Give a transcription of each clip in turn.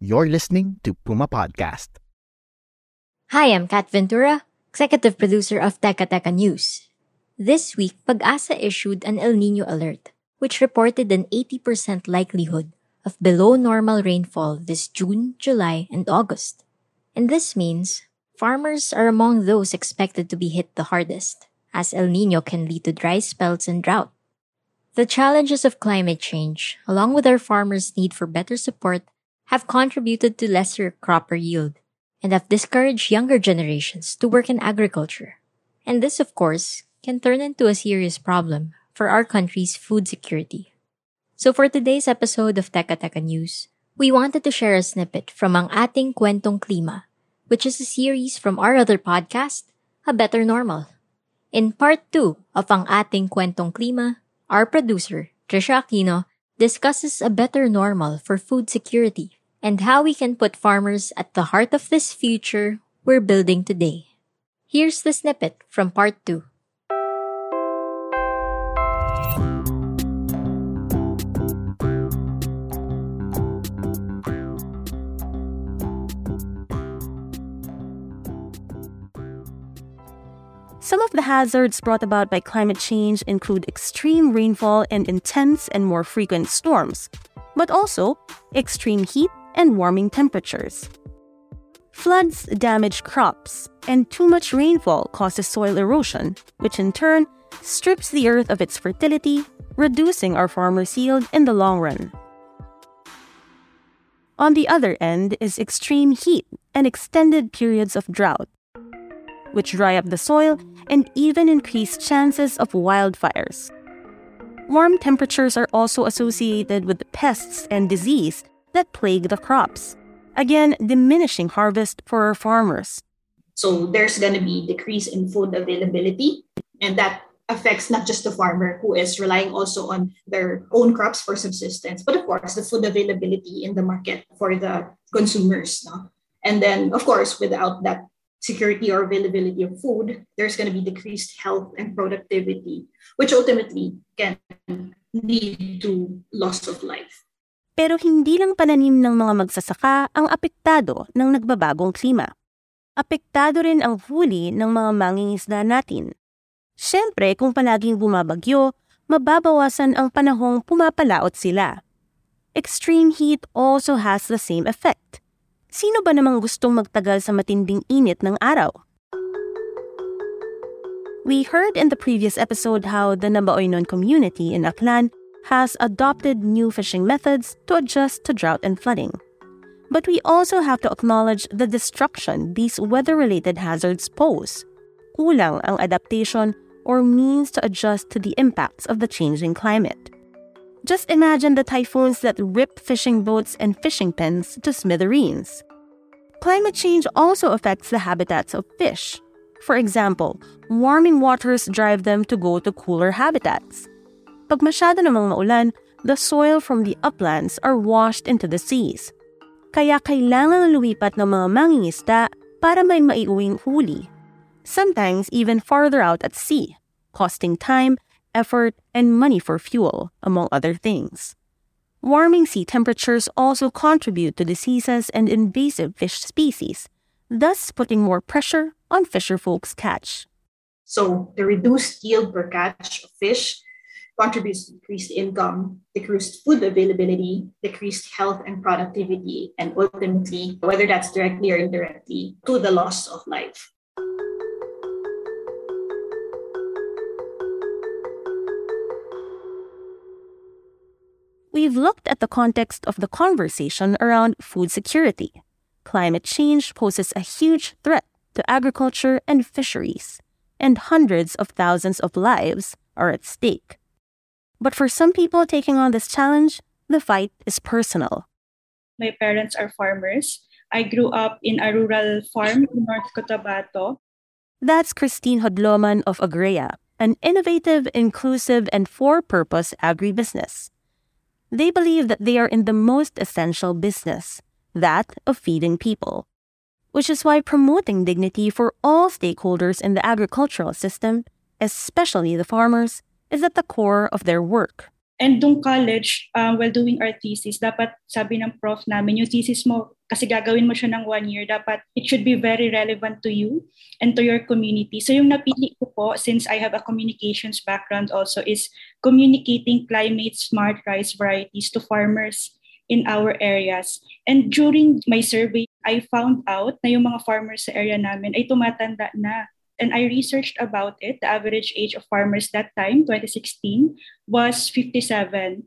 You're listening to Puma Podcast. Hi, I'm Kat Ventura, executive producer of Teka Teka News. This week, Pag-asa issued an El Nino alert, which reported an 80% likelihood of below normal rainfall this June, July, and August. And this means farmers are among those expected to be hit the hardest, as El Nino can lead to dry spells and drought. The challenges of climate change, along with our farmers' need for better support, have contributed to lesser cropper yield and have discouraged younger generations to work in agriculture. And this, of course, can turn into a serious problem for our country's food security. So for today's episode of Teka Teka News, we wanted to share a snippet from Ang Ating Kwentong Klima, which is a series from our other podcast, A Better Normal. In part 2 of Ang Ating Kwentong Klima, our producer, Trisha Aquino, discusses a better normal for food security and how we can put farmers at the heart of this future we're building today. Here's the snippet from part 2. Some of the hazards brought about by climate change include extreme rainfall and intense and more frequent storms, but also extreme heat and warming temperatures. Floods damage crops, and too much rainfall causes soil erosion, which in turn strips the earth of its fertility, reducing our farmers' yield in the long run. On the other end is extreme heat and extended periods of drought, which dry up the soil and even increase chances of wildfires. Warm temperatures are also associated with pests and disease that plague the crops, again diminishing harvest for our farmers. So there's going to be decrease in food availability, and that affects not just the farmer who is relying also on their own crops for subsistence, but of course the food availability in the market for the consumers. No? And then, of course, without that security or availability of food, there's going to be decreased health and productivity, which ultimately can lead to loss of life. Pero hindi lang pananim ng mga magsasaka ang apektado ng nagbabagong klima. Apektado rin ang huli ng mga mangingisda natin. Siyempre, kung palaging bumabagyo, mababawasan ang panahong pumapalaot sila. Extreme heat also has the same effect. Sino ba namang gustong magtagal sa matinding init ng araw? We heard in the previous episode how the Nabaoynon community in Aklan has adopted new fishing methods to adjust to drought and flooding. But we also have to acknowledge the destruction these weather related hazards pose. Kulang ang adaptation or means to adjust to the impacts of the changing climate. Just imagine the typhoons that rip fishing boats and fishing pens to smithereens. Climate change also affects the habitats of fish. For example, warming waters drive them to go to cooler habitats. Pag masyado namang maulan, the soil from the uplands are washed into the seas. Kaya kailangan lumipat ng mga mangingisda para may maiuwing huli. Sometimes even farther out at sea, costing time, effort, and money for fuel, among other things. Warming sea temperatures also contribute to diseases and invasive fish species, thus putting more pressure on fisher folks' catch. So the reduced yield per catch of fish contributes to decreased income, decreased food availability, decreased health and productivity, and ultimately, whether that's directly or indirectly, to the loss of life. We've looked at the context of the conversation around food security. Climate change poses a huge threat to agriculture and fisheries, and hundreds of thousands of lives are at stake. But for some people taking on this challenge, the fight is personal. My parents are farmers. I grew up in a rural farm in North Cotabato. That's Christine Hodloman of Agrea, an innovative, inclusive, and for purpose agribusiness. They believe that they are in the most essential business, that of feeding people, which is why promoting dignity for all stakeholders in the agricultural system, especially the farmers, is at the core of their work. And dung college, uh, while doing our thesis, dapat sabi ng prof namin, yung thesis mo, kasi gagawin mo siya ng one year, dapat it should be very relevant to you and to your community. So yung napili ko po, since I have a communications background also, is communicating climate smart rice varieties to farmers in our areas. And during my survey, I found out na yung mga farmers sa area namin ay tumatanda na and I researched about it. The average age of farmers that time, 2016, was 57.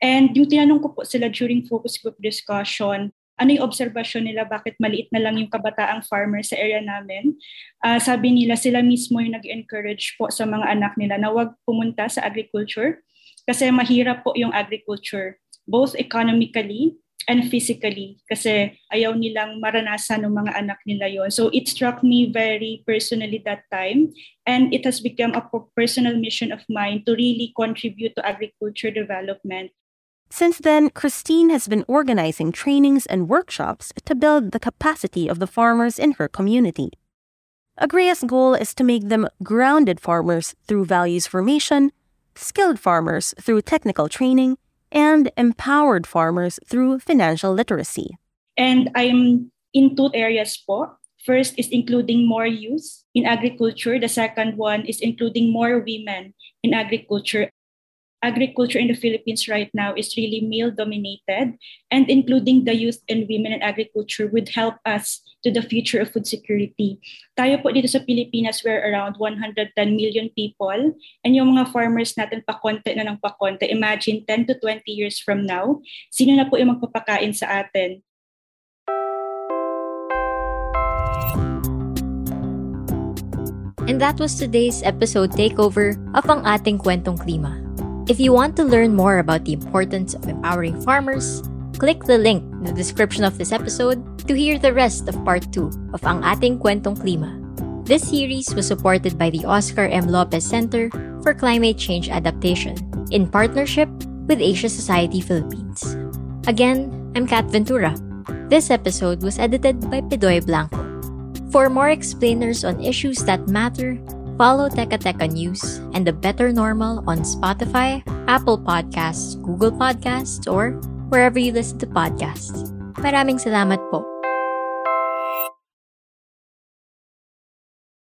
And yung tinanong ko po sila during focus group discussion, ano yung obserbasyon nila, bakit maliit na lang yung kabataang farmer sa area namin. Uh, sabi nila, sila mismo yung nag-encourage po sa mga anak nila na huwag pumunta sa agriculture kasi mahirap po yung agriculture, both economically and physically kasi ayaw nilang maranasan ng mga anak nila yon. So it struck me very personally that time and it has become a personal mission of mine to really contribute to agriculture development. Since then, Christine has been organizing trainings and workshops to build the capacity of the farmers in her community. Agrea's goal is to make them grounded farmers through values formation, skilled farmers through technical training, and empowered farmers through financial literacy. And I'm in two areas po. First is including more youth in agriculture. The second one is including more women in agriculture agriculture in the Philippines right now is really male dominated, and including the youth and women in agriculture would help us to the future of food security. Tayo po dito sa Pilipinas, we're around 110 million people, and yung mga farmers natin pakonte na ng pakonte. Imagine 10 to 20 years from now, sino na po yung magpapakain sa atin? And that was today's episode takeover of ang ating kwentong klima. If you want to learn more about the importance of empowering farmers, click the link in the description of this episode to hear the rest of part 2 of Ang Ating Kwentong Klima. This series was supported by the Oscar M. Lopez Center for Climate Change Adaptation in partnership with Asia Society Philippines. Again, I'm Kat Ventura. This episode was edited by Pidoy Blanco. For more explainers on issues that matter, Follow Teka Teka News and The Better Normal on Spotify, Apple Podcasts, Google Podcasts, or wherever you listen to podcasts. Maraming salamat po.